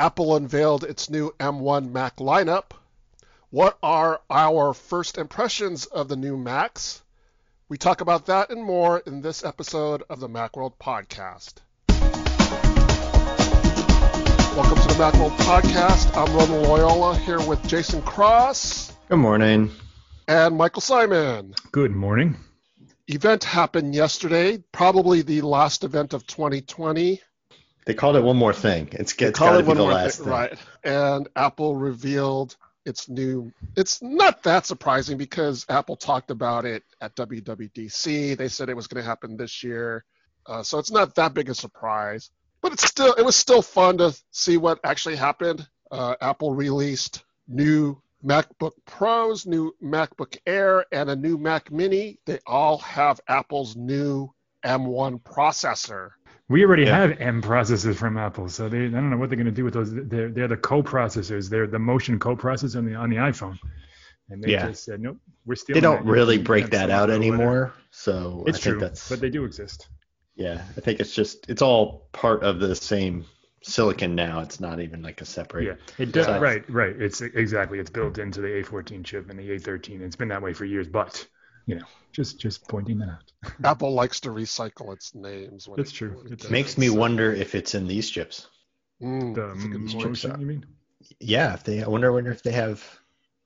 Apple unveiled its new M1 Mac lineup. What are our first impressions of the new Macs? We talk about that and more in this episode of the Macworld Podcast. Welcome to the Macworld Podcast. I'm Roman Loyola here with Jason Cross. Good morning. And Michael Simon. Good morning. Event happened yesterday, probably the last event of 2020. They called it one more thing. It's, it's got to be the last thing, thing. Right. And Apple revealed its new. It's not that surprising because Apple talked about it at WWDC. They said it was going to happen this year, uh, so it's not that big a surprise. But it's still it was still fun to see what actually happened. Uh, Apple released new MacBook Pros, new MacBook Air, and a new Mac Mini. They all have Apple's new M1 processor. We already yeah. have M processors from Apple, so they I don't know what they're going to do with those. They're they're the co-processors. They're the motion co-processor on the on the iPhone. And they yeah. just said nope, we're still. They don't really break that out anymore, so it's I true, that's, but they do exist. Yeah, I think it's just it's all part of the same silicon now. It's not even like a separate. Yeah, it does. Right, right. It's exactly. It's built into the A14 chip and the A13. It's been that way for years, but you know, just just pointing that out. Apple likes to recycle its names. That's it, true. It makes me wonder if it's in these chips. Mm, the motion, you mean? Yeah, if they. I wonder, wonder if they have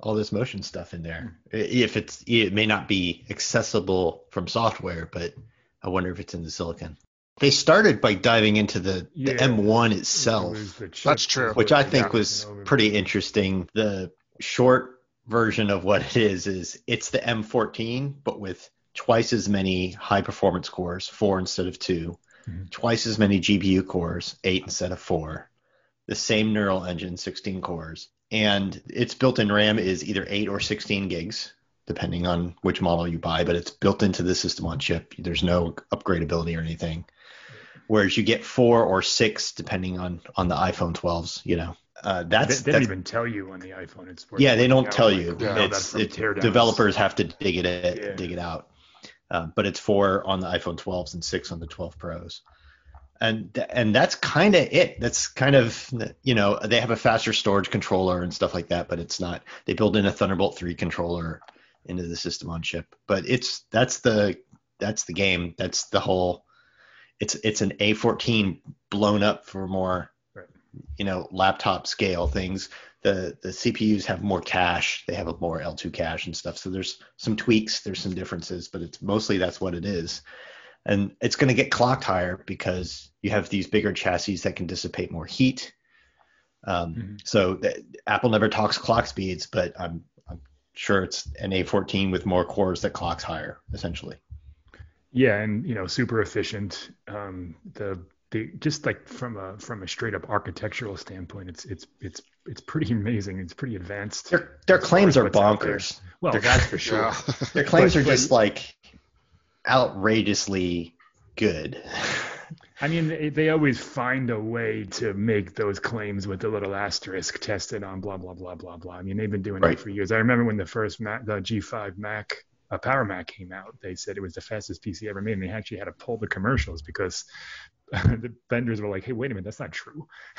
all this motion stuff in there. If it's, it may not be accessible from software, but I wonder if it's in the silicon. They started by diving into the, yeah, the M1 itself. That's true. Which I think yeah. was pretty interesting. The short version of what it is is it's the A14, but with twice as many high performance cores, four instead of 2 mm-hmm. twice as many GPU cores, eight instead of four, the same neural engine, 16 cores, and its built-in RAM is either eight or 16 gigs, depending on which model you buy, but it's built into the system on chip. There's no upgradability or anything. Whereas you get four or six, depending on on the iPhone 12s, you know. Uh, that's they, they don't even tell you on the iPhone. It's yeah, they don't tell you. Yeah. It's, it's developers have to dig it yeah. dig it out. Uh, but it's four on the iPhone 12s and six on the 12 Pros. And and that's kind of it. That's kind of you know they have a faster storage controller and stuff like that, but it's not. They build in a Thunderbolt 3 controller into the system on chip. But it's that's the that's the game. That's the whole. It's it's an A14 blown up for more you know laptop scale things. The the cpus have more cache. They have a more l2 cache and stuff. So there's some tweaks there's some differences but it's mostly that's what it is. And it's going to get clocked higher because you have these bigger chassis that can dissipate more heat. Um, mm-hmm. so the, apple never talks clock speeds but i'm i'm sure it's an a14 with more cores that clocks higher essentially yeah and you know super efficient um, the they just like from a from a straight up architectural standpoint, it's it's it's it's pretty amazing. It's pretty advanced. Their their claims are bonkers. Well, they're, that's for sure. their claims but, are just like outrageously good. I mean, they always find a way to make those claims with a little asterisk tested on blah blah blah blah blah. I mean, they've been doing right. that for years. I remember when the first Mac, the G5 Mac, a Power Mac came out, they said it was the fastest PC ever made, and they actually had to pull the commercials because the vendors were like, "Hey, wait a minute, that's not true."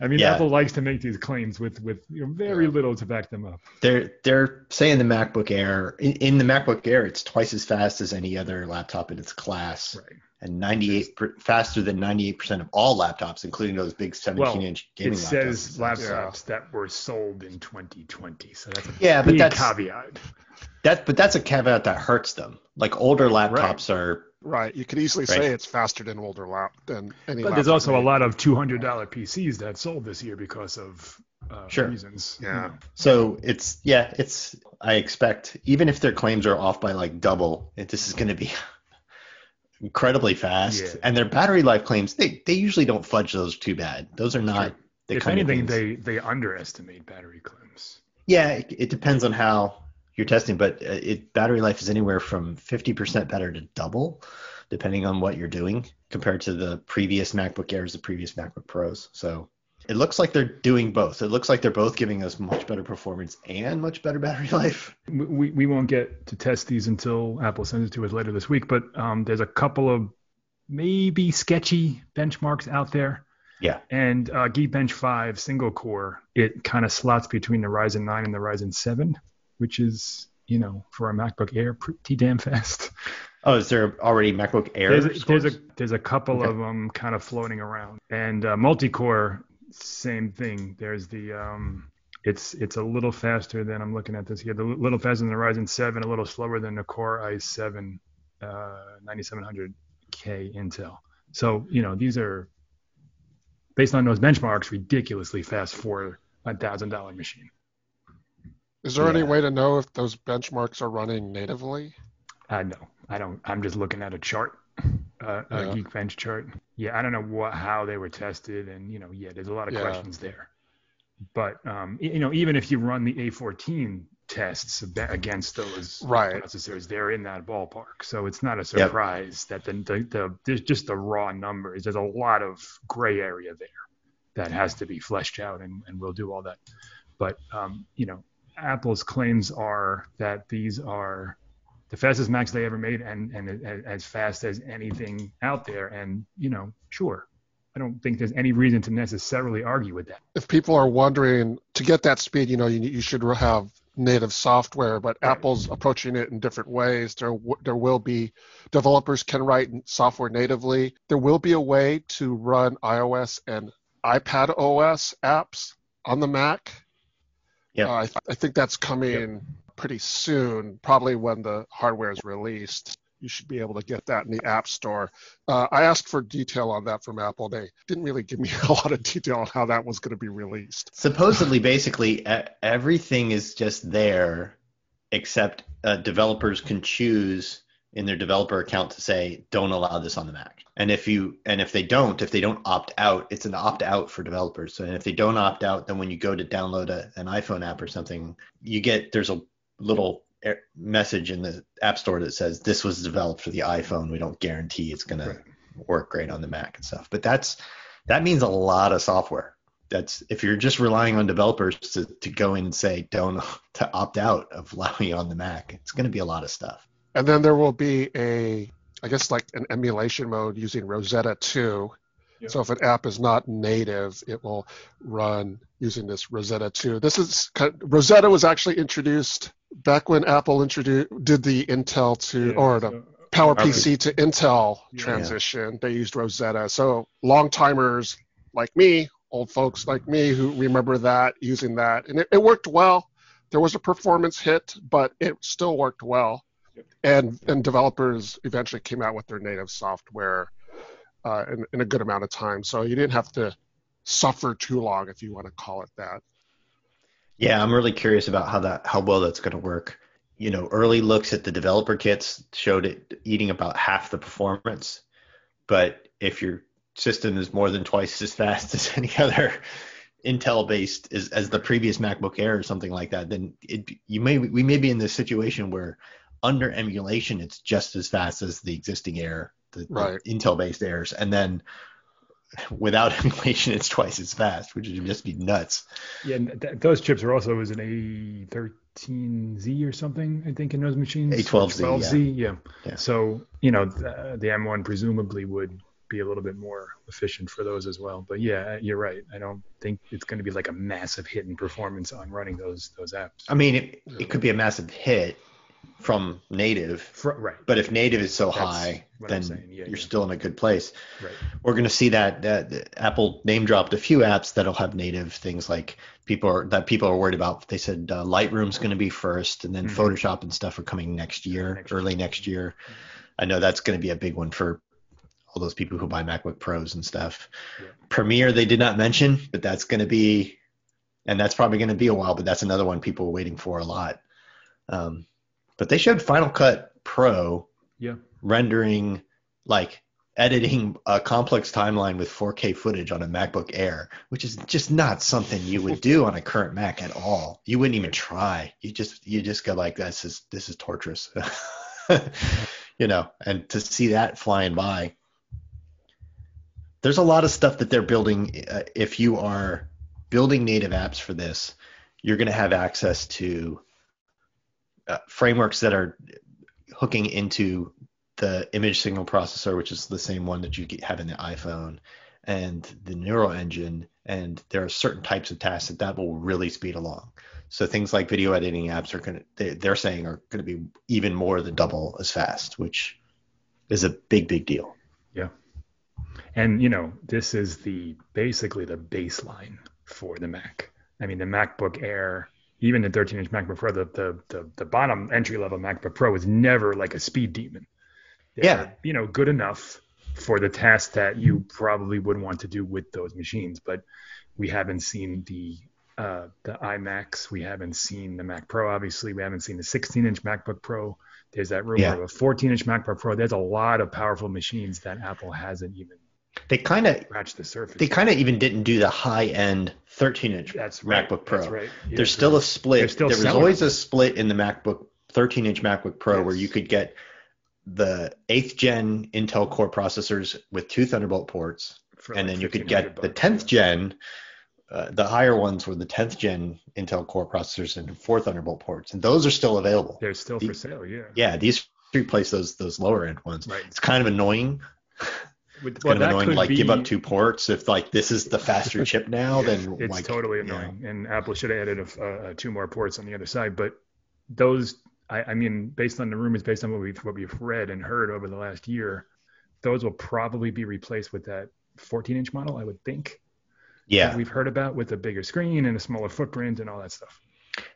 I mean, yeah. Apple likes to make these claims with with you know, very yeah. little to back them up. They're they're saying the MacBook Air in, in, the MacBook Air, it's twice as fast as any other laptop in its class, right. and 98 per, faster than 98 percent of all laptops, including those big 17 well, inch gaming it says laptops yeah. that were sold in 2020, so that's a yeah, but that's caveat. That but that's a caveat that hurts them. Like older laptops right. are Right. You could easily right. say it's faster than older lap than any. But there's also made. a lot of two hundred dollar PCs that sold this year because of uh, sure. reasons. Yeah. So it's yeah, it's I expect even if their claims are off by like double, it, this is going to be incredibly fast. Yeah. And their battery life claims they they usually don't fudge those too bad. Those are not. The if anything, they they underestimate battery claims. Yeah, it, it depends on how you're testing, but uh, it battery life is anywhere from 50% better to double, depending on what you're doing, compared to the previous MacBook Airs, the previous MacBook Pros. So it looks like they're doing both. It looks like they're both giving us much better performance and much better battery life. We, we won't get to test these until Apple sends it to us later this week, but um, there's a couple of maybe sketchy benchmarks out there. Yeah. And uh, Geekbench 5 single core, it kind of slots between the Ryzen 9 and the Ryzen 7, which is, you know, for a MacBook Air, pretty damn fast. Oh, is there already MacBook Air? There's a, there's a, there's a couple okay. of them kind of floating around. And uh, multi-core, same thing. There's the um, it's it's a little faster than I'm looking at this here. A little faster than the Ryzen 7, a little slower than the Core i7 uh, 9700K Intel. So you know these are based on those benchmarks ridiculously fast for a thousand dollar machine. Is there yeah. any way to know if those benchmarks are running natively? Uh, no, I don't. I'm just looking at a chart, uh, yeah. a Geekbench chart. Yeah, I don't know what how they were tested, and you know, yeah, there's a lot of yeah. questions there. But um, you know, even if you run the A14 tests against those right. processors, they're in that ballpark. So it's not a surprise yep. that the, the, the there's just the raw numbers. There's a lot of gray area there that has to be fleshed out, and, and we'll do all that. But um, you know, Apple's claims are that these are the fastest Macs they ever made, and and as fast as anything out there. And you know, sure, I don't think there's any reason to necessarily argue with that. If people are wondering to get that speed, you know, you, you should have native software, but right. Apple's approaching it in different ways. There, there will be developers can write software natively. There will be a way to run iOS and iPad OS apps on the Mac. Yeah, uh, I, th- I, think that's coming yep. pretty soon, probably when the hardware is released you should be able to get that in the App Store. Uh, I asked for detail on that from Apple. They didn't really give me a lot of detail on how that was going to be released. Supposedly, basically, everything is just there, except uh, developers can choose in their developer account to say don't allow this on the Mac. And if you and if they don't, if they don't opt out, it's an opt out for developers. So if they don't opt out, then when you go to download a, an iPhone app or something, you get there's a little message in the app store that says this was developed for the iPhone. We don't guarantee it's going right. to work great on the Mac and stuff. But that's that means a lot of software. That's if you're just relying on developers to, to go in and say don't to opt out of allowing on the Mac. It's going to be a lot of stuff. And then there will be a I guess like an emulation mode using Rosetta 2. Yep. So if an app is not native, it will run using this Rosetta 2. This is Rosetta was actually introduced back when Apple introduced did the Intel to yeah, or the so, uh, PowerPC to Intel yeah. transition, they used Rosetta. So long timers like me, old folks like me who remember that using that, and it, it worked well. There was a performance hit, but it still worked well. And and developers eventually came out with their native software uh, in, in a good amount of time. So you didn't have to suffer too long, if you want to call it that. Yeah, I'm really curious about how that how well that's going to work. You know, early looks at the developer kits showed it eating about half the performance, but if your system is more than twice as fast as any other Intel based as, as the previous MacBook Air or something like that, then it, you may we may be in this situation where under emulation it's just as fast as the existing Air, the, right. the Intel based Airs, and then without emulation, it's twice as fast, which would just be nuts. Yeah, and th- those chips are also was an A13Z or something, I think, in those machines. A12Z. A12Z, yeah. yeah. yeah. So you know, the, the M1 presumably would be a little bit more efficient for those as well. But yeah, you're right. I don't think it's going to be like a massive hit in performance on running those those apps. I mean, it, it could be a massive hit from native. For, right. But if native is so That's high, then yeah, you're yeah. still in a good place. Right. We're going to see that, that Apple name dropped a few apps that'll have native things like people are that people are worried about. They said uh, Lightroom's going to be first, and then mm-hmm. Photoshop and stuff are coming next year, next early year. next year. Mm-hmm. I know that's going to be a big one for all those people who buy MacBook Pros and stuff. Yeah. Premiere they did not mention, but that's going to be, and that's probably going to be a while. But that's another one people are waiting for a lot. Um, but they showed Final Cut Pro yeah. rendering like editing a complex timeline with 4K footage on a MacBook Air, which is just not something you would do on a current Mac at all. You wouldn't even try. You just you just go like this is this is torturous. you know, and to see that flying by there's a lot of stuff that they're building uh, if you are building native apps for this, you're going to have access to uh, frameworks that are hooking into the image signal processor, which is the same one that you have in the iPhone, and the neural engine, and there are certain types of tasks that that will really speed along. So things like video editing apps are going to, they, are saying are going to be even more than double as fast, which is a big, big deal. Yeah. And, you know, this is the basically the baseline for the Mac. I mean, the MacBook Air, even the 13 inch MacBook Pro, the, the, the, the bottom entry level MacBook Pro is never like a speed demon. They're, yeah. You know, good enough for the tasks that you probably would want to do with those machines, but we haven't seen the uh, the iMacs. We haven't seen the Mac Pro. Obviously, we haven't seen the 16-inch MacBook Pro. There's that rumor yeah. of a 14-inch MacBook Pro. There's a lot of powerful machines that Apple hasn't even they kind of scratched the surface. They kind of even didn't do the high-end 13-inch That's right. MacBook Pro. That's right. Yeah, There's still a split. Still there was always a split in the MacBook 13-inch MacBook Pro yes. where you could get the eighth gen Intel Core processors with two Thunderbolt ports, and then you could get the 10th gen uh, the higher ones were the 10th gen Intel Core processors and four Thunderbolt ports, and those are still available. They're still for sale, yeah. Yeah, these replace those those lower end ones. Right. It's kind of annoying. Well, kind of annoying like be, give up two ports if like this is the faster chip now. Then it's like, totally annoying, yeah. and Apple should have added a, uh, two more ports on the other side. But those, I, I mean, based on the rumors, based on what we've what we've read and heard over the last year, those will probably be replaced with that 14 inch model, I would think yeah we've heard about with a bigger screen and a smaller footprint and all that stuff.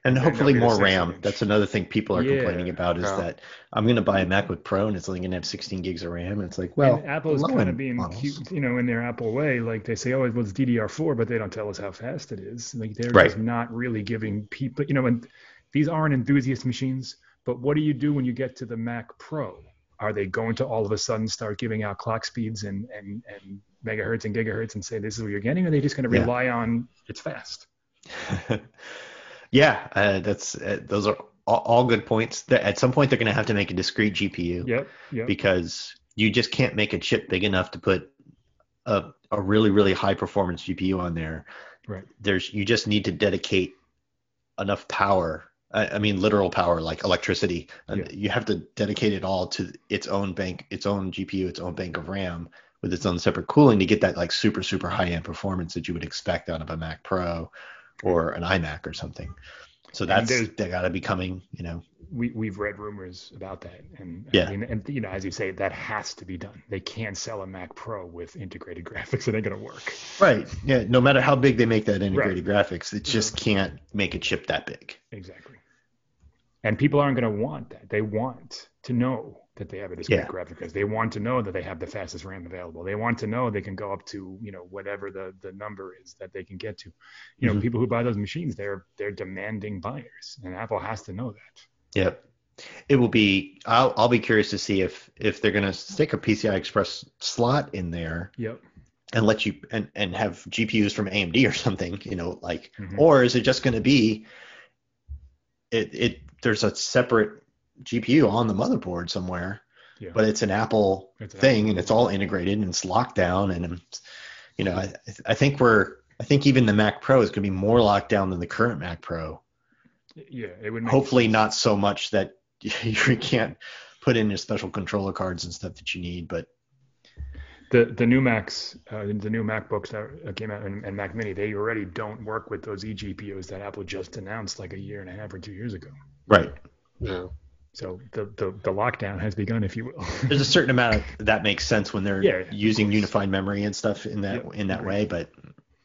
And hopefully more RAM. That's another thing people are yeah. complaining about is yeah. that I'm going to buy a MacBook Pro and it's only going to have 16 gigs of RAM. And it's like, well, and Apple's kind of being cute, you know, in their Apple way. Like they say, oh, it was DDR4, but they don't tell us how fast it is. Like they're right. just not really giving people, you know, and these aren't enthusiast machines. But what do you do when you get to the Mac Pro? Are they going to all of a sudden start giving out clock speeds and and and megahertz and gigahertz and say this is what you're getting, or are they just going to rely yeah. on it's fast? yeah, uh, that's uh, those are all, all, good points. At some point, they're going to have to make a discrete GPU. Yep, yep. Because you just can't make a chip big enough to put a, a really really high performance GPU on there. Right. There's you just need to dedicate enough power I, mean literal power like electricity. Yeah. You have to dedicate it all to its own bank, its own GPU, its own bank of RAM, with its own separate cooling to get that like super super high end performance that you would expect out of a Mac Pro or an iMac or something. So that's they got to be coming, you know. We we've read rumors about that, and yeah, I mean, and you know, as you say, that has to be done. They can't sell a Mac Pro with integrated graphics; it ain't gonna work. Right. Yeah. No matter how big they make that integrated right. graphics, it just mm-hmm. can't make a chip that big. Exactly. And people aren't gonna want that. They want to know that they have a discrete yeah. graphic because they want to know that they have the fastest RAM available. They want to know they can go up to you know whatever the the number is that they can get to. You know, mm-hmm. people who buy those machines, they're they're demanding buyers, and Apple has to know that. Yep. It will be. I'll I'll be curious to see if if they're gonna stick a PCI Express slot in there. Yep. And let you and and have GPUs from AMD or something, you know, like, mm-hmm. or is it just going to be? It it there's a separate GPU on the motherboard somewhere, yeah. but it's an Apple it's thing Apple. and it's all integrated and it's locked down. And you know, I, I think we're I think even the Mac Pro is going to be more locked down than the current Mac Pro. Yeah, it would. Hopefully, sense. not so much that you can't put in your special controller cards and stuff that you need, but the the new Macs, uh, the new MacBooks that came out and, and, Mac Mini, they already don't work with those eGPUs that Apple just announced like a year and a half or two years ago. Right. Yeah. So the, the, the lockdown has begun, if you will. There's a certain amount of that makes sense when they're yeah, using unified memory and stuff in that in that way, but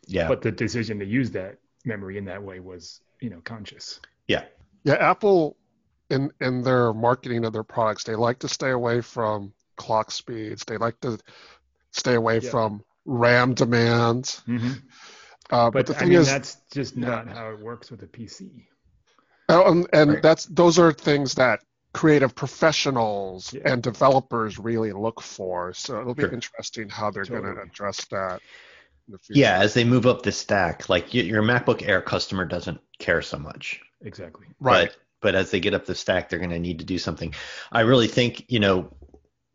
yeah. But the decision to use that memory in that way was, you know, conscious. Yeah. Yeah, Apple in in their marketing of their products, they like to stay away from clock speeds. They like to stay away yeah. from RAM demands. Mm-hmm. Uh, but, but, the thing I mean, is, that's just not yeah. how it works with a PC. Oh, and, and right. that's those are things that creative professionals yeah. and developers really look for. So it'll be sure. interesting how they're totally. going to address that. Yeah, as they move up the stack, like your MacBook Air customer doesn't care so much. Exactly. Right. But, but as they get up the stack, they're going to need to do something. I really think, you know,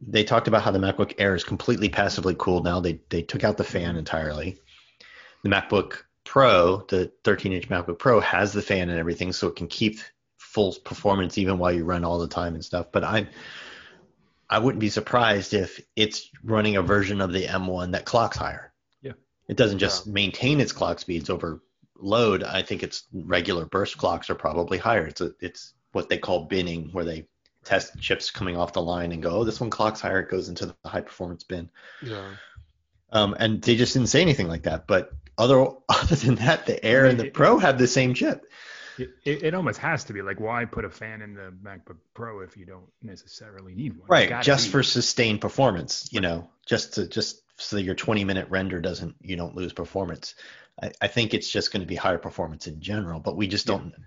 they talked about how the MacBook Air is completely passively cooled now. They they took out the fan entirely. The MacBook Pro, the 13 inch MacBook Pro, has the fan and everything, so it can keep full performance even while you run all the time and stuff. But I I wouldn't be surprised if it's running a version of the M1 that clocks higher. Yeah. It doesn't just yeah. maintain its clock speeds over load. I think its regular burst clocks are probably higher. It's a, it's what they call binning, where they test chips coming off the line and go, oh, this one clocks higher, it goes into the high performance bin. Yeah. Um, and they just didn't say anything like that. But other other than that, the Air and the Pro have the same chip. It, it, it, almost has to be like why put a fan in the MacBook Pro if you don't necessarily need one? Right, just for sustained performance, you know, just to just so your 20 minute render doesn't you don't lose performance. I, I think it's just going to be higher performance in general, but we just don't yeah.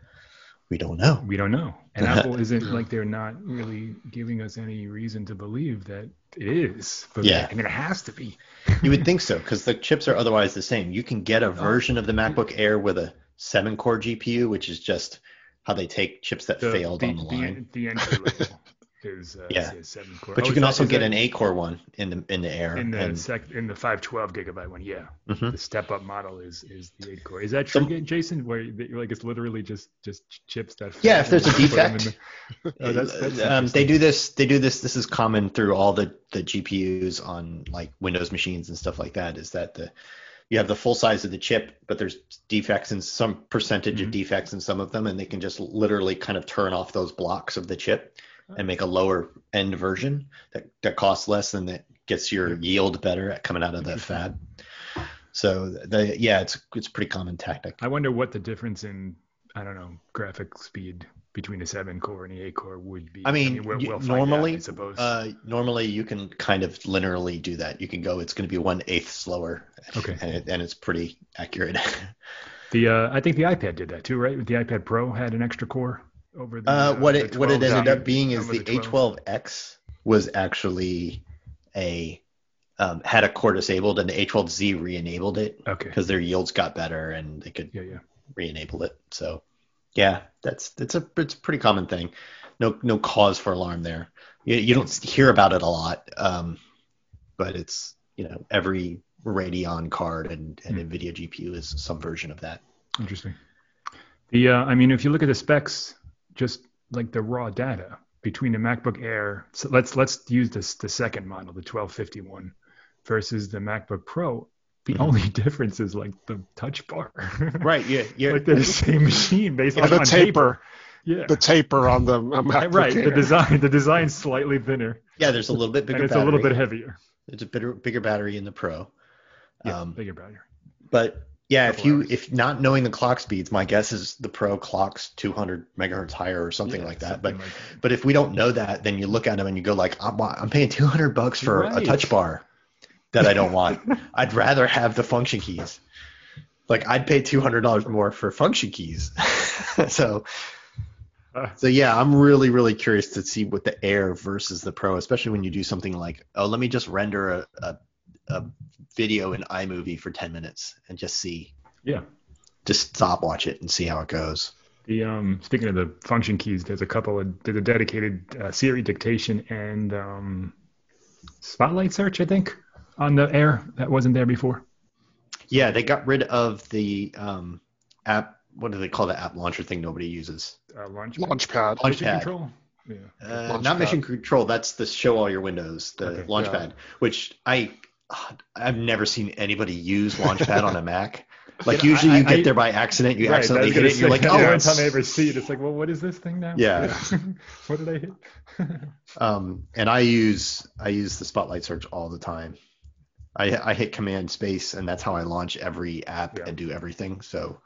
we don't know. We don't know, and Apple isn't like they're not really giving us any reason to believe that it is. But yeah, I mean it has to be. you would think so because the chips are otherwise the same. You can get a version of the MacBook Air with a seven core GPU, which is just how they take chips that the, failed the, on the line. The, the entry level is uh, yeah. seven core. But oh, you can that, also get that, an eight core one in the in the Air. In the and, sec, in the 512 gigabyte one, yeah. Mm-hmm. The step up model is is the eight core. Is that true, so, Jason? Where like it's literally just just chips that. Yeah, if there's a defect. The, oh, that's, that's um, they do this. They do this. This is common through all the the GPUs on like Windows machines and stuff like that. Is that the you have the full size of the chip, but there's defects in some percentage mm-hmm. of defects in some of them, and they can just literally kind of turn off those blocks of the chip and make a lower end version that, that costs less and that gets your yield better at coming out of the fab. So the yeah, it's it's pretty common tactic. I wonder what the difference in I don't know graphic speed between a seven core and the eight core would be. I mean, I mean we'll, we'll normally, out, I suppose. Uh, normally you can kind of linearly do that. You can go, it's going to be one eighth slower. Okay. And, it, and it's pretty accurate. the uh, I think the iPad did that too, right? The iPad Pro had an extra core over the. Uh, what it what it ended up being is the, the A12X was actually a um, had a core disabled, and the A12Z re-enabled it. Okay. Because their yields got better, and they could yeah, yeah. Re-enable it. So yeah, that's it's a it's a pretty common thing. No no cause for alarm there. You, you don't hear about it a lot, um, but it's you know every Radeon card and, and mm. NVIDIA GPU is some version of that. Interesting. The uh, I mean, if you look at the specs, just like the raw data between the MacBook Air, so let's let's use this the second model, the 1251, versus the MacBook Pro. The mm-hmm. only difference is like the touch bar. right. Yeah. Yeah. like they're the same machine based on the on taper. Paper. Yeah. The taper on the MacBook right. Air. The design. The design's slightly thinner. Yeah. There's a little bit bigger. and it's battery. a little bit heavier. It's a bigger bigger battery in the Pro. Yeah. Um, bigger battery. But yeah, if you hours. if not knowing the clock speeds, my guess is the Pro clocks 200 megahertz higher or something yeah, like that. Something but like that. but if we don't know that, then you look at them and you go like, I'm, I'm paying 200 bucks for right. a touch bar that I don't want. I'd rather have the function keys. Like I'd pay two hundred dollars more for function keys. so uh. so yeah, I'm really really curious to see what the Air versus the Pro, especially when you do something like oh let me just render a, a, a video in iMovie for ten minutes and just see. Yeah. Just stop watch it and see how it goes. The um, speaking of the function keys, there's a couple of there's a dedicated uh, Siri dictation and um, Spotlight search, I think on the air that wasn't there before? Yeah, they got rid of the um, app. What do they call the app launcher thing nobody uses? Uh, launch Launchpad. Launchpad. Mission control. Yeah. Uh, not mission control. That's the show all your windows, the okay, Launchpad, yeah. which I I've never seen anybody use Launchpad on a Mac. Like you know, usually I, you get I, there by accident, you right, accidentally hit it, and you're like, oh, every time I ever see it, it's like, well, what is this thing now? Yeah. what did I hit? um, and I use I use the Spotlight search all the time. I, I hit Command Space, and that's how I launch every app yeah. and do everything. So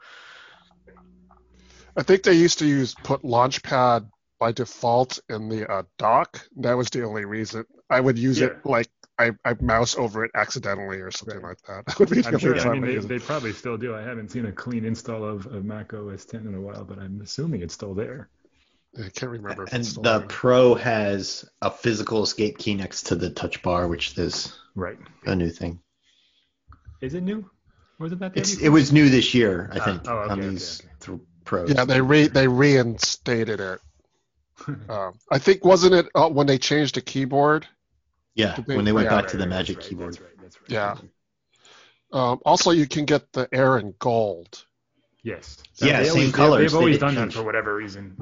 I think they used to use put Launchpad by default in the uh, dock. That was the only reason I would use yeah. it. Like I, I mouse over it accidentally or something right. like that. that would be I'm sure. I mean, they, they, probably still do. I haven't seen a clean install of, of Mac OS 10 in a while, but I'm assuming it's still there. I can't remember. and the there. Pro has a physical escape key next to the touch bar, which is right a new thing. Is it new? Was it that? it was new this year, I ah, think, oh, okay, on these okay, okay. pros. Yeah, they re they reinstated it. um, I think wasn't it uh, when they changed the keyboard? Yeah, they, when they went yeah, back right, to the right, Magic right, keyboard. That's right, that's right. Yeah. Um, also, you can get the Air in gold. Yes. yeah, same always, colors. They've always done change. that for whatever reason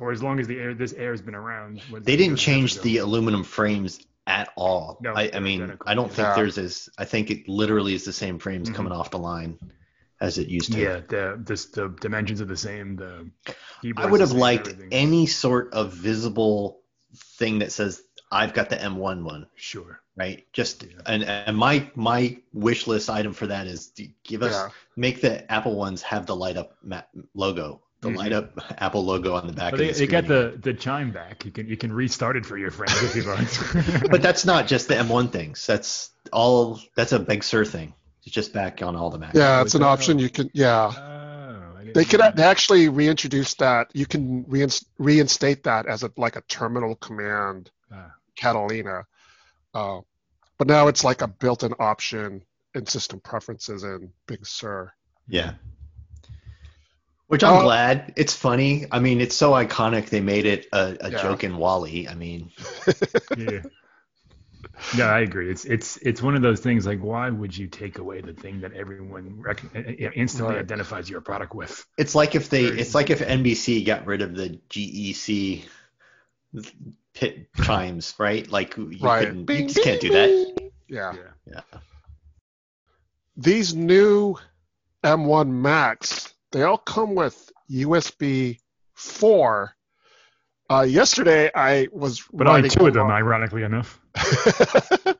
or as long as the air this air has been around. They didn't change the aluminum frames at all. No, I, I mean, identical. I don't think yeah. there's as I think it literally is the same frames mm-hmm. coming off the line as it used to. Yeah, the the, the dimensions are the same. The I would have liked any sort of visible thing that says I've got the M1 one. Sure. Right. Just yeah. and and my my wish list item for that is give us yeah. make the Apple ones have the light up logo the mm-hmm. light up Apple logo on the back. But they, the they got the the chime back. You can you can restart it for your friends if you want. but that's not just the M1 things. That's all. That's a Big Sur thing. It's just back on all the Macs. Yeah, it's an option. You can yeah. Oh, they could they actually reintroduce that. You can reinstate that as a like a terminal command, ah. Catalina. Uh, but now it's like a built-in option in system preferences in Big Sur. Yeah. Which I'm uh, glad. It's funny. I mean, it's so iconic. They made it a, a yeah. joke in WALL-E. I mean, yeah. No, I agree. It's it's it's one of those things. Like, why would you take away the thing that everyone rec- instantly right. identifies your product with? It's like if they. It's like if NBC got rid of the GEC pit chimes, right? Like you, right. Bing, you just can't do that. Yeah. Yeah. These new M1 Macs they all come with USB 4. Uh, yesterday I was but I two of them, up. ironically enough.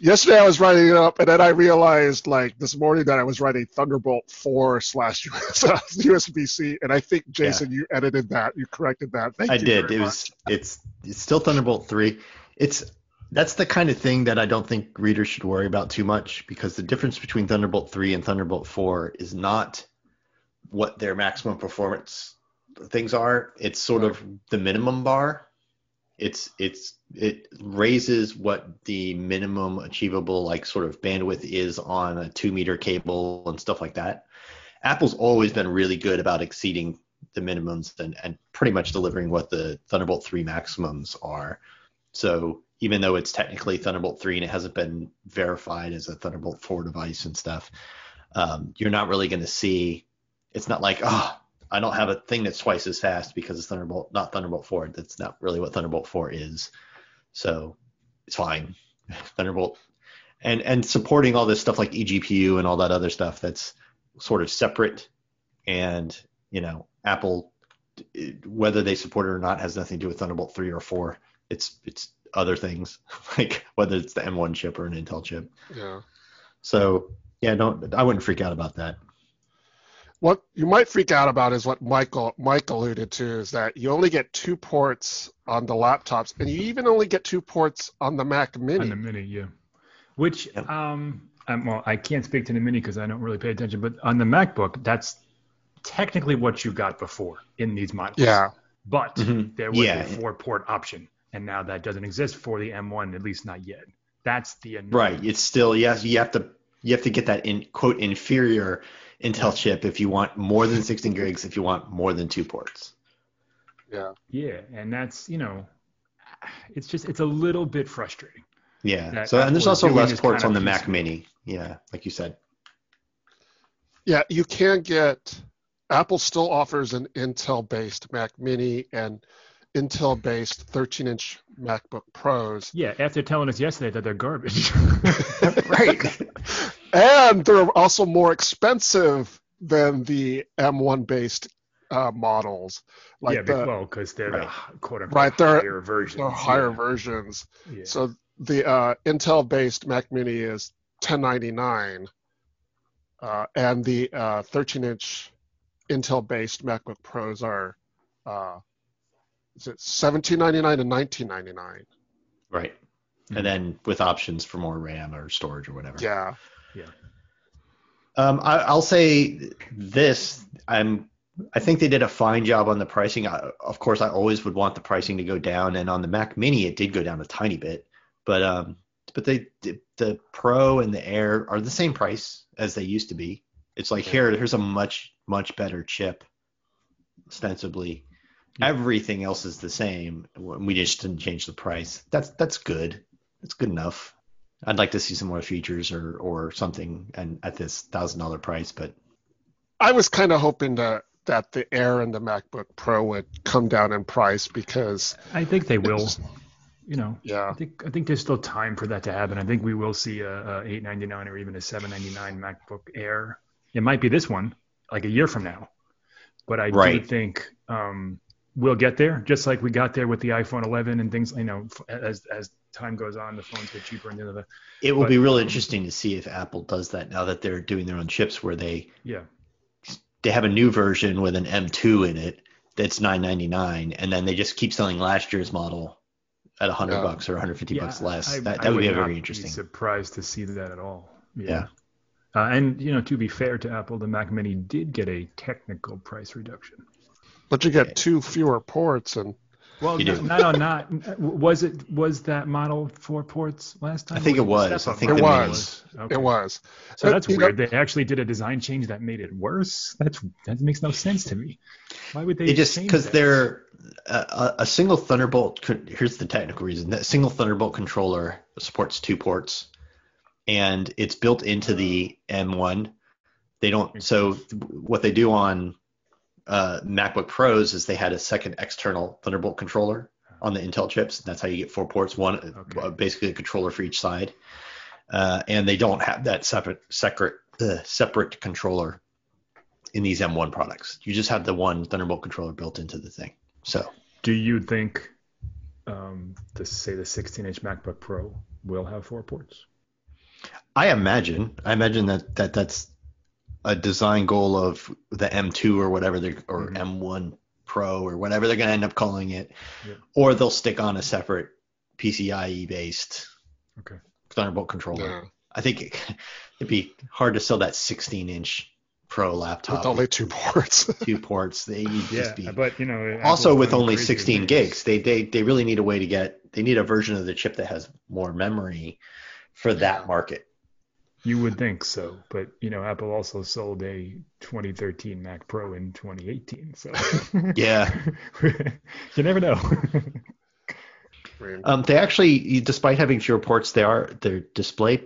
yesterday I was writing it up, and then I realized like this morning that I was writing Thunderbolt 4 slash USB C, and I think Jason, yeah. you edited that, you corrected that. Thank I you. did. It much. was it's it's still Thunderbolt 3. It's that's the kind of thing that I don't think readers should worry about too much because the difference between Thunderbolt 3 and Thunderbolt 4 is not what their maximum performance things are. It's sort of the minimum bar. It's it's it raises what the minimum achievable like sort of bandwidth is on a two meter cable and stuff like that. Apple's always been really good about exceeding the minimums and, and pretty much delivering what the Thunderbolt 3 maximums are. So even though it's technically Thunderbolt 3 and it hasn't been verified as a Thunderbolt 4 device and stuff, um, you're not really going to see it's not like oh I don't have a thing that's twice as fast because it's Thunderbolt, not Thunderbolt 4. That's not really what Thunderbolt 4 is. So it's fine. Thunderbolt and and supporting all this stuff like eGPU and all that other stuff that's sort of separate and you know Apple whether they support it or not has nothing to do with Thunderbolt 3 or 4. It's it's other things like whether it's the M1 chip or an Intel chip. Yeah. So yeah, don't I wouldn't freak out about that what you might freak out about is what Michael Mike alluded to is that you only get two ports on the laptops, and you even only get two ports on the Mac Mini. On the Mini, yeah. Which, yep. um, I'm, well, I can't speak to the Mini because I don't really pay attention, but on the MacBook, that's technically what you got before in these models. Yeah. But mm-hmm. there was yeah. a four-port option, and now that doesn't exist for the M1, at least not yet. That's the annoying. right. It's still yes, you have to you have to get that in quote inferior Intel chip if you want more than 16 gigs, if you want more than two ports. Yeah. Yeah, and that's you know, it's just it's a little bit frustrating. Yeah. So and there's also less ports on the Mac Mini. Yeah, like you said. Yeah, you can get. Apple still offers an Intel-based Mac Mini and Intel-based 13-inch MacBook Pros. Yeah, after telling us yesterday that they're garbage. right and they're also more expensive than the M1 based uh, models. Like yeah, the, well, because they're right. the quote unquote right, they're, higher versions. They're higher yeah. versions. Yeah. So the uh, Intel based Mac Mini is 1099, uh, and the 13 uh, inch Intel based MacBook Pros are uh, is it 1799 and 1999. Right. Mm-hmm. And then with options for more RAM or storage or whatever. Yeah. Yeah. Um, I, will say this. I'm. I think they did a fine job on the pricing. I, of course, I always would want the pricing to go down, and on the Mac Mini, it did go down a tiny bit. But um, but they the Pro and the Air are the same price as they used to be. It's like here, here's a much much better chip, ostensibly. Yeah. Everything else is the same. And we just didn't change the price. That's that's good. That's good enough. I'd like to see some more features or or something and at this thousand dollar price, but I was kind of hoping that that the Air and the MacBook Pro would come down in price because I think they will. you know, yeah, I think I think there's still time for that to happen. I think we will see a, a 899 or even a 799 MacBook Air. It might be this one, like a year from now, but I right. do think um, we'll get there, just like we got there with the iPhone 11 and things. You know, as as time goes on, the phones get cheaper and the other. It will but, be real interesting to see if Apple does that now that they're doing their own chips, where they yeah they have a new version with an M2 in it that's 999, and then they just keep selling last year's model at 100 yeah. bucks or 150 yeah, bucks less. I, that, that I would, be very interesting. Be surprised to see that at all. Yeah. yeah. Uh, and you know, to be fair to Apple, the Mac Mini did get a technical price reduction. But you get two fewer ports and well, no, no, not was it was that model four ports last time? I think it was. I think it was. Okay. It was. So that's weird. Know, they actually did a design change that made it worse. That's that makes no sense to me. Why would they? It just because they're a, a, single Thunderbolt. Here's the technical reason: that single Thunderbolt controller supports two ports, and it's built into the M1. They don't. So what they do on uh, MacBook Pros is they had a second external Thunderbolt controller on the Intel chips. That's how you get four ports, one okay. uh, basically a controller for each side. Uh, and they don't have that separate separate uh, separate controller in these M1 products. You just have the one Thunderbolt controller built into the thing. So, do you think um, to say the 16-inch MacBook Pro will have four ports? I imagine. I imagine that, that that's a design goal of the M2 or whatever they or mm-hmm. M1 Pro or whatever they're going to end up calling it, yeah. or they'll stick on a separate PCIe based okay. Thunderbolt controller. Yeah. I think it, would be hard to sell that 16 inch Pro laptop with only two ports. two ports. They yeah, be, but you know, also with only 16 gigs, they they they really need a way to get. They need a version of the chip that has more memory for that market. You would think so, but you know, Apple also sold a 2013 Mac Pro in 2018, so yeah, you never know. um, they actually, despite having fewer ports, they are their display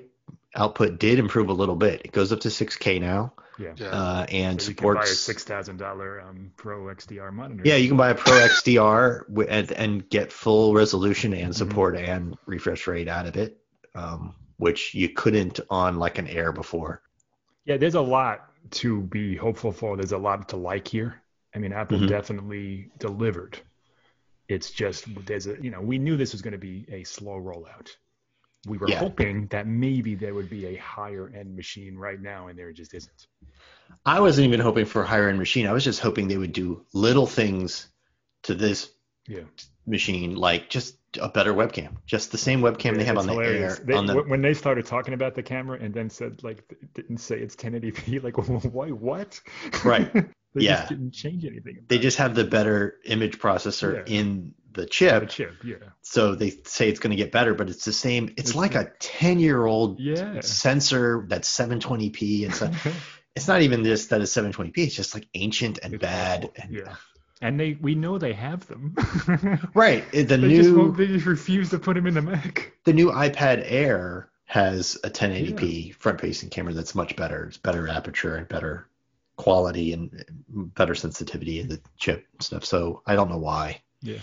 output did improve a little bit. It goes up to 6K now. Yeah. Uh, and so you supports. Can buy a six thousand dollar um, Pro XDR monitor. Yeah, you can buy a Pro XDR and, and get full resolution and mm-hmm. support mm-hmm. and refresh rate out of it. Um, which you couldn't on like an Air before. Yeah, there's a lot to be hopeful for. There's a lot to like here. I mean, Apple mm-hmm. definitely delivered. It's just there's a you know we knew this was going to be a slow rollout. We were yeah. hoping that maybe there would be a higher end machine right now, and there just isn't. I wasn't even hoping for a higher end machine. I was just hoping they would do little things to this yeah. Machine, like just a better webcam, just the same webcam yeah, they have on the hilarious. Air. They, on the... When they started talking about the camera and then said like didn't say it's 1080p, like why what? Right. they yeah. just didn't change anything. They just have the better image processor yeah. in the chip. The chip, yeah. So they say it's going to get better, but it's the same. It's, it's like a 10 year old yeah. sensor that's 720p. It's a, it's not even just that it's 720p. It's just like ancient and it's bad. And, yeah and they we know they have them. right. The they new just they just refuse to put them in the Mac. The new iPad Air has a 1080p yeah. front-facing camera that's much better. It's better aperture and better quality and better sensitivity in the chip stuff. So I don't know why. Yeah.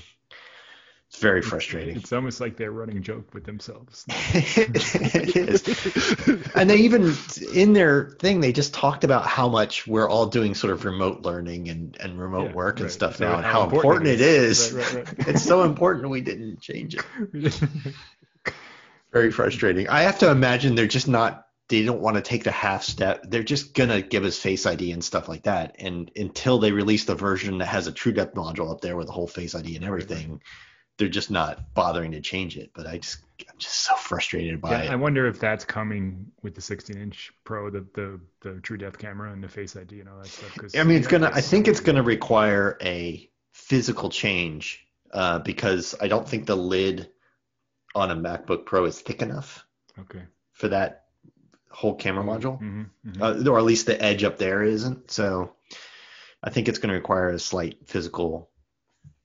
It's very frustrating. It's almost like they're running a joke with themselves. it is. and they even in their thing they just talked about how much we're all doing sort of remote learning and, and remote yeah, work and right. stuff so now and how, how important, important, it is. Right, right, it's so important we didn't change it. very frustrating. I have to imagine they're just not they don't want to take the half step. They're just gonna give us Face ID and stuff like that. And until they release the version that has a True Depth module up there with the whole Face ID and everything, they're just not bothering to change it. But I just I'm just so frustrated by yeah, it. I wonder if that's coming with the 16 inch Pro, the the the True Depth camera and the Face ID and all that stuff. Cause, I mean, it's yeah, gonna. I think it's gonna require a physical change uh, because I don't think the lid on a MacBook Pro is thick enough. Okay. For that whole camera mm-hmm, module, mm-hmm, mm-hmm. Uh, or at least the edge up there isn't. So I think it's going to require a slight physical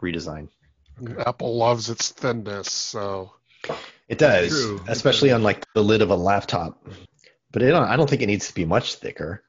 redesign. Apple loves its thinness, so it does, True. especially on like the lid of a laptop. But it, I don't think it needs to be much thicker.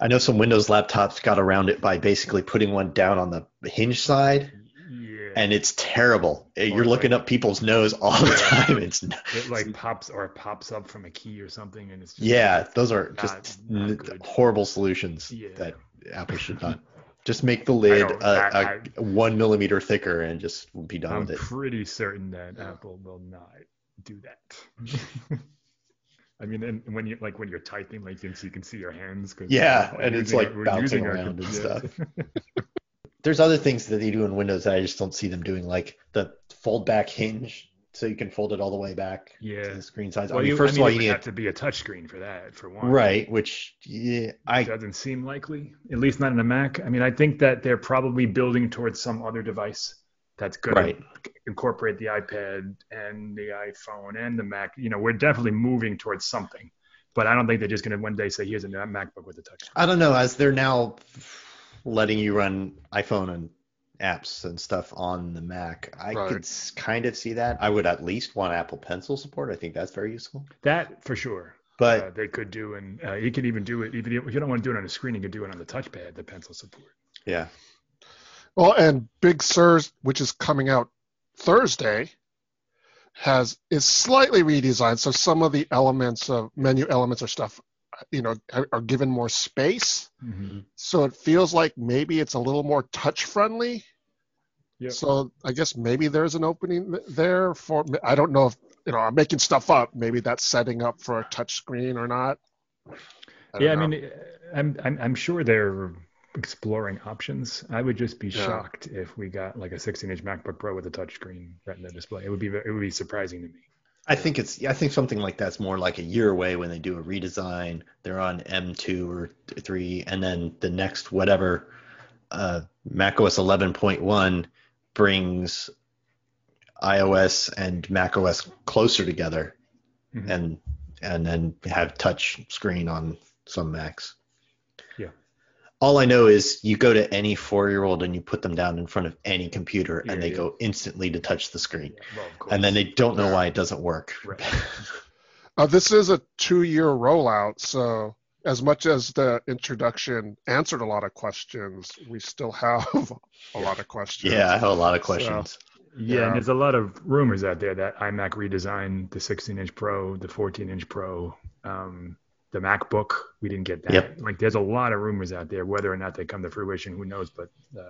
I know some Windows laptops got around it by basically putting one down on the hinge side. Yeah. and it's terrible. Or You're looking like, up people's nose all the time. It's it like pops or pops up from a key or something, and it's yeah. Those are just not horrible solutions yeah. that Apple should not. Just make the lid a, a one millimeter thicker and just be done I'm with it. I'm pretty certain that Apple will not do that. I mean, and when you like when you're typing, like you can see, you can see your hands. Cause yeah, like, and it's like bouncing around and stuff. There's other things that they do in Windows that I just don't see them doing, like the fold back hinge, so you can fold it all the way back yeah. to the screen size. Well, I mean, you, first I mean, of all, you need have to be a touchscreen for that, for one. Right, which yeah, I doesn't seem likely, at least not in a Mac. I mean, I think that they're probably building towards some other device that's going right. to incorporate the iPad and the iPhone and the Mac. You know, we're definitely moving towards something, but I don't think they're just going to one day say, "Here's a MacBook with a touch." I don't know. As they're now letting you run iPhone and apps and stuff on the Mac, I right. could kind of see that. I would at least want Apple Pencil support. I think that's very useful. That for sure. But uh, they could do, and uh, you could even do it. Even if you don't want to do it on a screen, you could do it on the touchpad. The pencil support. Yeah, well, and Big Sur's, which is coming out Thursday, has is slightly redesigned. So some of the elements of menu elements or stuff, you know, are given more space. Mm-hmm. So it feels like maybe it's a little more touch friendly. Yep. So I guess maybe there's an opening there for. I don't know if you know. I'm making stuff up. Maybe that's setting up for a touch screen or not. I yeah, know. I mean, I'm, I'm I'm sure they're exploring options. I would just be yeah. shocked if we got like a 16-inch MacBook Pro with a touch screen Retina display. It would be it would be surprising to me. I think it's I think something like that's more like a year away when they do a redesign. They're on M2 or 3, and then the next whatever uh, macOS 11.1 brings iOS and macOS closer together, mm-hmm. and and then have touch screen on some Macs all I know is you go to any four year old and you put them down in front of any computer and they yeah. go instantly to touch the screen. Yeah, well, and then they don't know why it doesn't work. Right. uh, this is a two year rollout. So, as much as the introduction answered a lot of questions, we still have a lot of questions. Yeah, I have a lot of questions. So, yeah, yeah, and there's a lot of rumors out there that iMac redesigned the 16 inch Pro, the 14 inch Pro. Um, the MacBook. We didn't get that. Yep. Like there's a lot of rumors out there. Whether or not they come to fruition, who knows? But uh,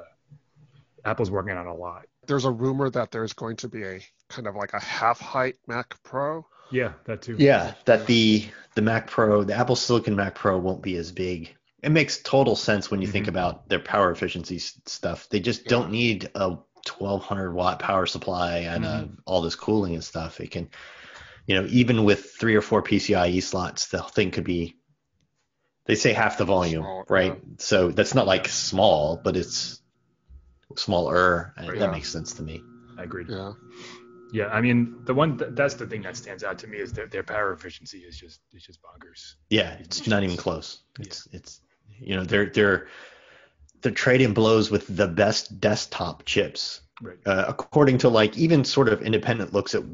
Apple's working on a lot. There's a rumor that there's going to be a kind of like a half height Mac Pro. Yeah, that too. Yeah, that the the Mac Pro, the Apple Silicon Mac Pro won't be as big. It makes total sense when you mm-hmm. think about their power efficiency stuff. They just yeah. don't need a 1200 watt power supply and uh, mm-hmm. uh, all this cooling and stuff. It can you know, even with three or four PCIe slots, the thing could be, they say half the volume, small, right? Yeah. So that's not like small, but it's smaller. And yeah. that makes sense to me. I agree. Yeah. Yeah, I mean, the one th- that's the thing that stands out to me is that their power efficiency is just it's just bonkers. Yeah, it's, it's not just, even close. It's yeah. it's you know they're they're they're trading blows with the best desktop chips. Right. Uh, according to like even sort of independent looks at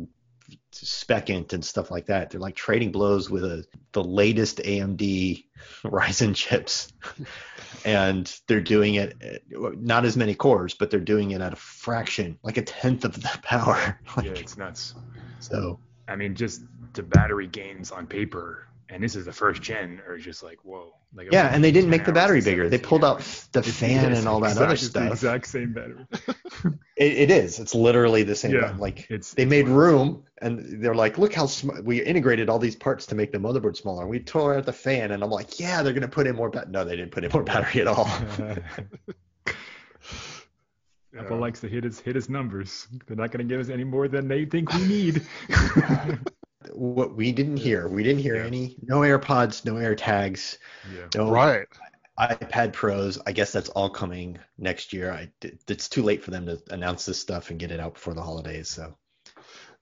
SpecInt and stuff like that. They're like trading blows with a, the latest AMD Ryzen chips, and they're doing it uh, not as many cores, but they're doing it at a fraction, like a tenth of the power. like, yeah, it's nuts. So I mean, just the battery gains on paper and this is the first gen are just like whoa. Like yeah and they didn't make the battery bigger. they pulled out the fan and all that exact, other stuff. the exact same battery. It, it is. It's literally the same yeah, like it's, they it's made room and they're like look how sm- we integrated all these parts to make the motherboard smaller. We tore out the fan and i'm like yeah they're going to put in more ba-. no they didn't put in more battery at all. Apple likes to hit his hit his numbers. They're not going to give us any more than they think we need what we didn't hear. We didn't hear yeah. any no AirPods, no AirTags, yeah. no right iPad Pros. I guess that's all coming next year. I, it's too late for them to announce this stuff and get it out before the holidays. So.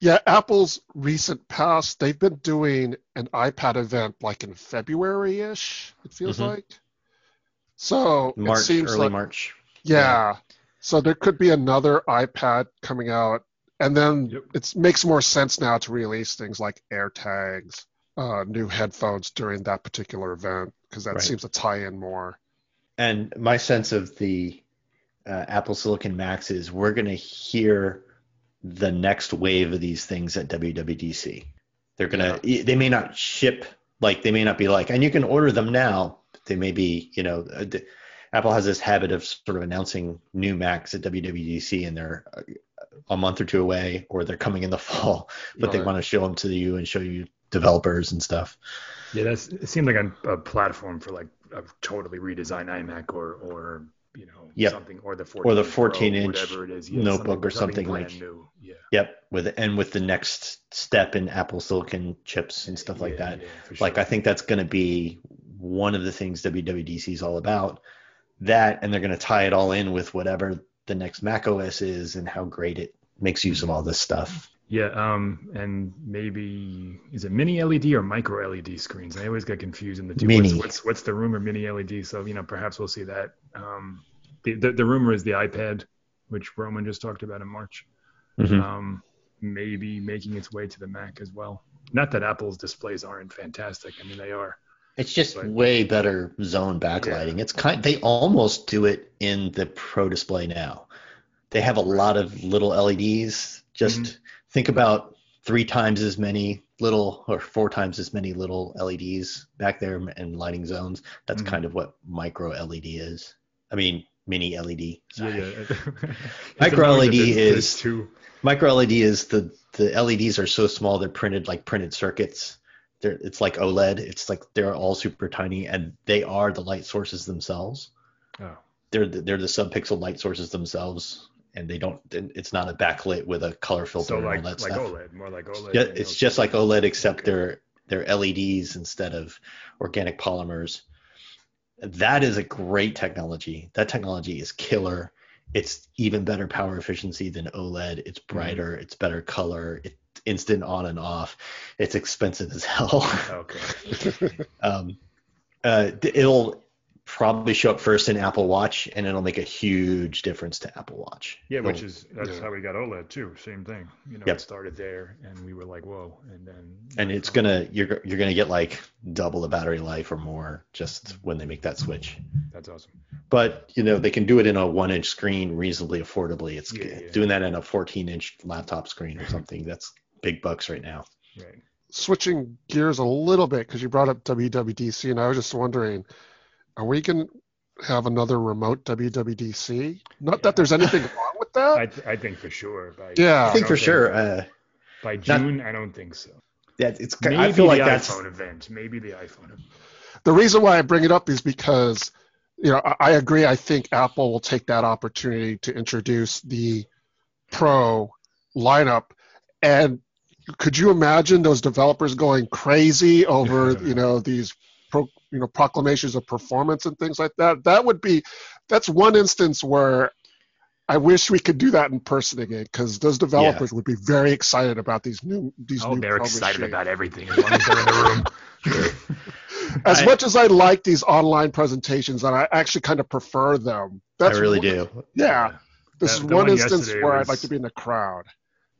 Yeah, Apple's recent past, they've been doing an iPad event like in February ish, it feels mm-hmm. like. So March, it seems early like, March. Yeah. yeah. So there could be another iPad coming out and then yep. it makes more sense now to release things like AirTags, uh, new headphones during that particular event because that right. seems to tie in more. And my sense of the uh, Apple Silicon Macs is we're going to hear the next wave of these things at WWDC. They're gonna yeah. they may not ship like they may not be like and you can order them now. They may be you know uh, Apple has this habit of sort of announcing new Macs at WWDC and they're uh, a month or two away or they're coming in the fall, but they want to show them to you and show you developers and stuff. Yeah, that's it seemed like a, a platform for like a totally redesigned iMac or or you know yep. something or the 14 or the 14 Pro, inch whatever it is yeah, notebook something, or something, something like new. Yeah. Yep, with and with the next step in Apple Silicon chips and stuff like yeah, that. Yeah, sure. Like I think that's going to be one of the things WWDC is all about. That and they're going to tie it all in with whatever the next Mac OS is and how great it makes use of all this stuff. Yeah, um, and maybe is it mini LED or micro LED screens? I always get confused in the two. Mini. What's, what's, what's the rumor? Mini LED. So you know, perhaps we'll see that. Um, the, the, the rumor is the iPad, which Roman just talked about in March. Mm-hmm. Um, maybe making its way to the Mac as well. Not that Apple's displays aren't fantastic. I mean, they are. It's just but, way better zone backlighting. Yeah. It's kind. They almost do it in the Pro Display now. They have a lot of little LEDs. Just mm-hmm think about three times as many little or four times as many little LEDs back there in lighting zones. That's mm-hmm. kind of what micro LED is. I mean, mini LED. Sorry. Yeah, yeah. micro LED is micro LED is the the LEDs are so small they're printed like printed circuits. They're, it's like OLED. It's like they're all super tiny and they are the light sources themselves. Oh. They're the, they're the subpixel light sources themselves and they don't it's not a backlit with a color filter so like, and all that like stuff. OLED, more like OLED. Yeah, it's just like OLED except okay. they're they're LEDs instead of organic polymers. That is a great technology. That technology is killer. It's even better power efficiency than OLED. It's mm-hmm. brighter, mm-hmm. it's better color, it's instant on and off. It's expensive as hell. Okay. um, uh, it'll probably show up first in Apple Watch, and it'll make a huge difference to Apple Watch. Yeah, which is that's yeah. how we got OLED too. Same thing. You know, yep. it started there, and we were like, whoa, and then. And it's gonna you're you're gonna get like double the battery life or more just when they make that switch. That's awesome. But you know they can do it in a one inch screen reasonably affordably. It's yeah, yeah. doing that in a 14 inch laptop screen or something. That's big bucks right now. Right. Switching gears a little bit because you brought up WWDC, and I was just wondering are we going to have another remote WWDC? Not yeah. that there's anything wrong with that. I, th- I think for sure. By, yeah, I think for think sure. Uh, by June, not, I don't think so. Yeah, it's. Maybe I feel the like iPhone that's event. Maybe the iPhone event. The reason why I bring it up is because, you know, I, I agree. I think Apple will take that opportunity to introduce the Pro lineup, and could you imagine those developers going crazy over, you know, these pro, you know proclamations of performance and things like that. That would be that's one instance where I wish we could do that in person again because those developers yeah. would be very excited about these new these oh, new. they're excited machines. about everything as long as they're in the room. as I, much as I like these online presentations, and I actually kind of prefer them. That's I really one, do. Yeah, this is one, one instance where was, I'd like to be in the crowd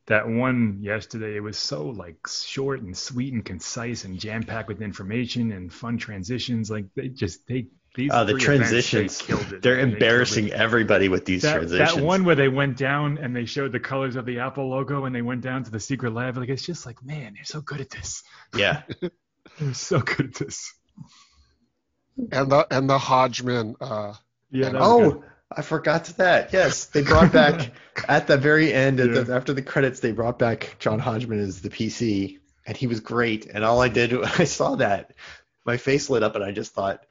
that one yesterday it was so like short and sweet and concise and jam packed with information and fun transitions. Like they just they these uh, the transitions events, they they're embarrassing they everybody with these that, transitions. that one where they went down and they showed the colors of the apple logo and they went down to the secret lab like it's just like man they're so good at this. Yeah. They're so good at this. And the and the hodgman uh yeah oh good. I forgot that. Yes, they brought back at the very end, yeah. the, after the credits, they brought back John Hodgman as the PC, and he was great. And all I did, I saw that, my face lit up, and I just thought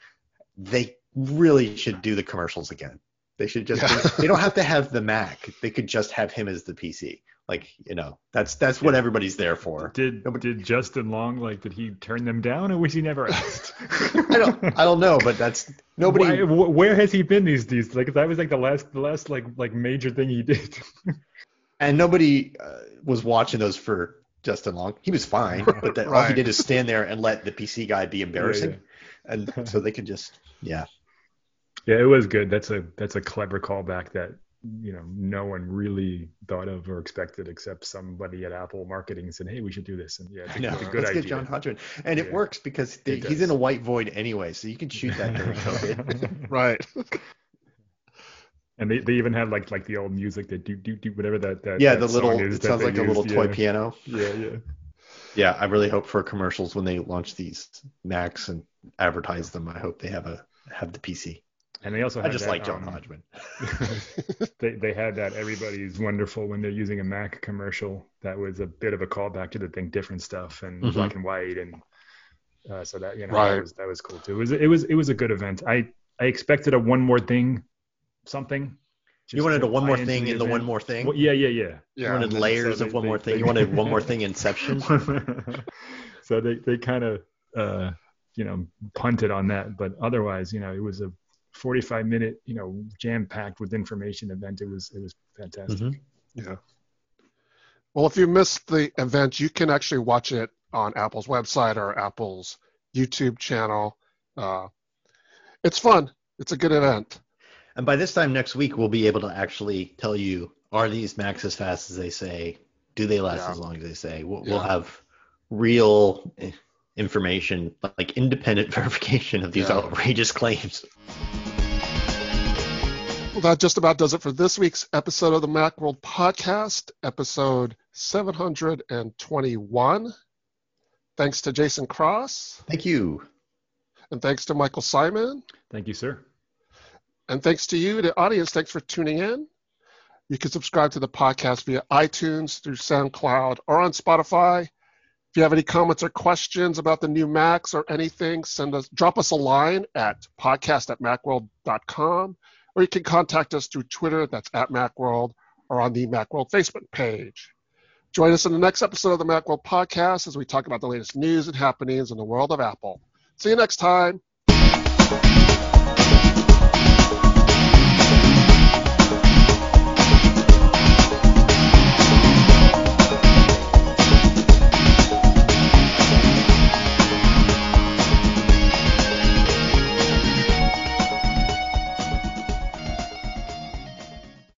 they really should do the commercials again. They should just. Yeah. they don't have to have the Mac. They could just have him as the PC. Like you know, that's that's what everybody's there for. Did Nobody, did Justin Long like did he turn them down or was he never asked? I don't I don't know, but that's nobody. Why, where has he been these days? Like that was like the last the last like like major thing he did. and nobody uh, was watching those for Justin Long. He was fine, but that, right. all he did is stand there and let the PC guy be embarrassing, yeah, yeah. and so they could just yeah. Yeah, it was good. That's a that's a clever callback that you know no one really thought of or expected except somebody at Apple marketing said, "Hey, we should do this." And yeah, it's a, no, it's a good let's idea. get John Hodgman, and yeah. it works because they, he's in a white void anyway, so you can shoot that during COVID. right. And they, they even had like like the old music that do do do whatever that that yeah that the little it sounds like used. a little toy yeah. piano. Yeah, yeah. Yeah, I really hope for commercials when they launch these Macs and advertise them. I hope they have a have the PC. And they also had I just that, like John um, Hodgman. they they had that everybody's wonderful when they're using a Mac commercial. That was a bit of a callback to the Think Different stuff and Mhm. black and white and uh, so that you know Right. that was that was cool too. It was it was it was a good event. I I expected a one more thing something. you wanted a one more thing in the one more thing. Well, yeah, yeah, yeah. you Yeah. wanted and then layers so of one they- more thing. they- You wanted one more thing Inception. so they they kind of uh, you know punted on that, but otherwise, you know, it was a 45 minute, you know, jam packed with information event. It was it was fantastic. Mhm. Yeah. Well, if you missed the event, you can actually watch it on Apple's website or Apple's YouTube channel. Uh, it's fun. It's a good event. And by this time next week, we'll be able to actually tell you: Are these Macs as fast as they say? Do they last Yeah. as long as they say? We'll, Yeah. we'll have real information, like independent verification of these Yeah. outrageous claims. Well, that just about does it for this week's episode of the Macworld Podcast, episode 721. Thanks to Jason Cross, Thank you. and thanks to Michael Simon, Thank you, sir. and thanks to you, the audience. Thanks for tuning in. You can subscribe to the podcast via iTunes, through SoundCloud, or on Spotify. If you have any comments or questions about the new Macs or anything, send us drop us a line at podcast at macworld.com, or you can contact us through Twitter, that's at Macworld, or on the Macworld Facebook page. Join us in the next episode of the Macworld Podcast as we talk about the latest news and happenings in the world of Apple. See you next time.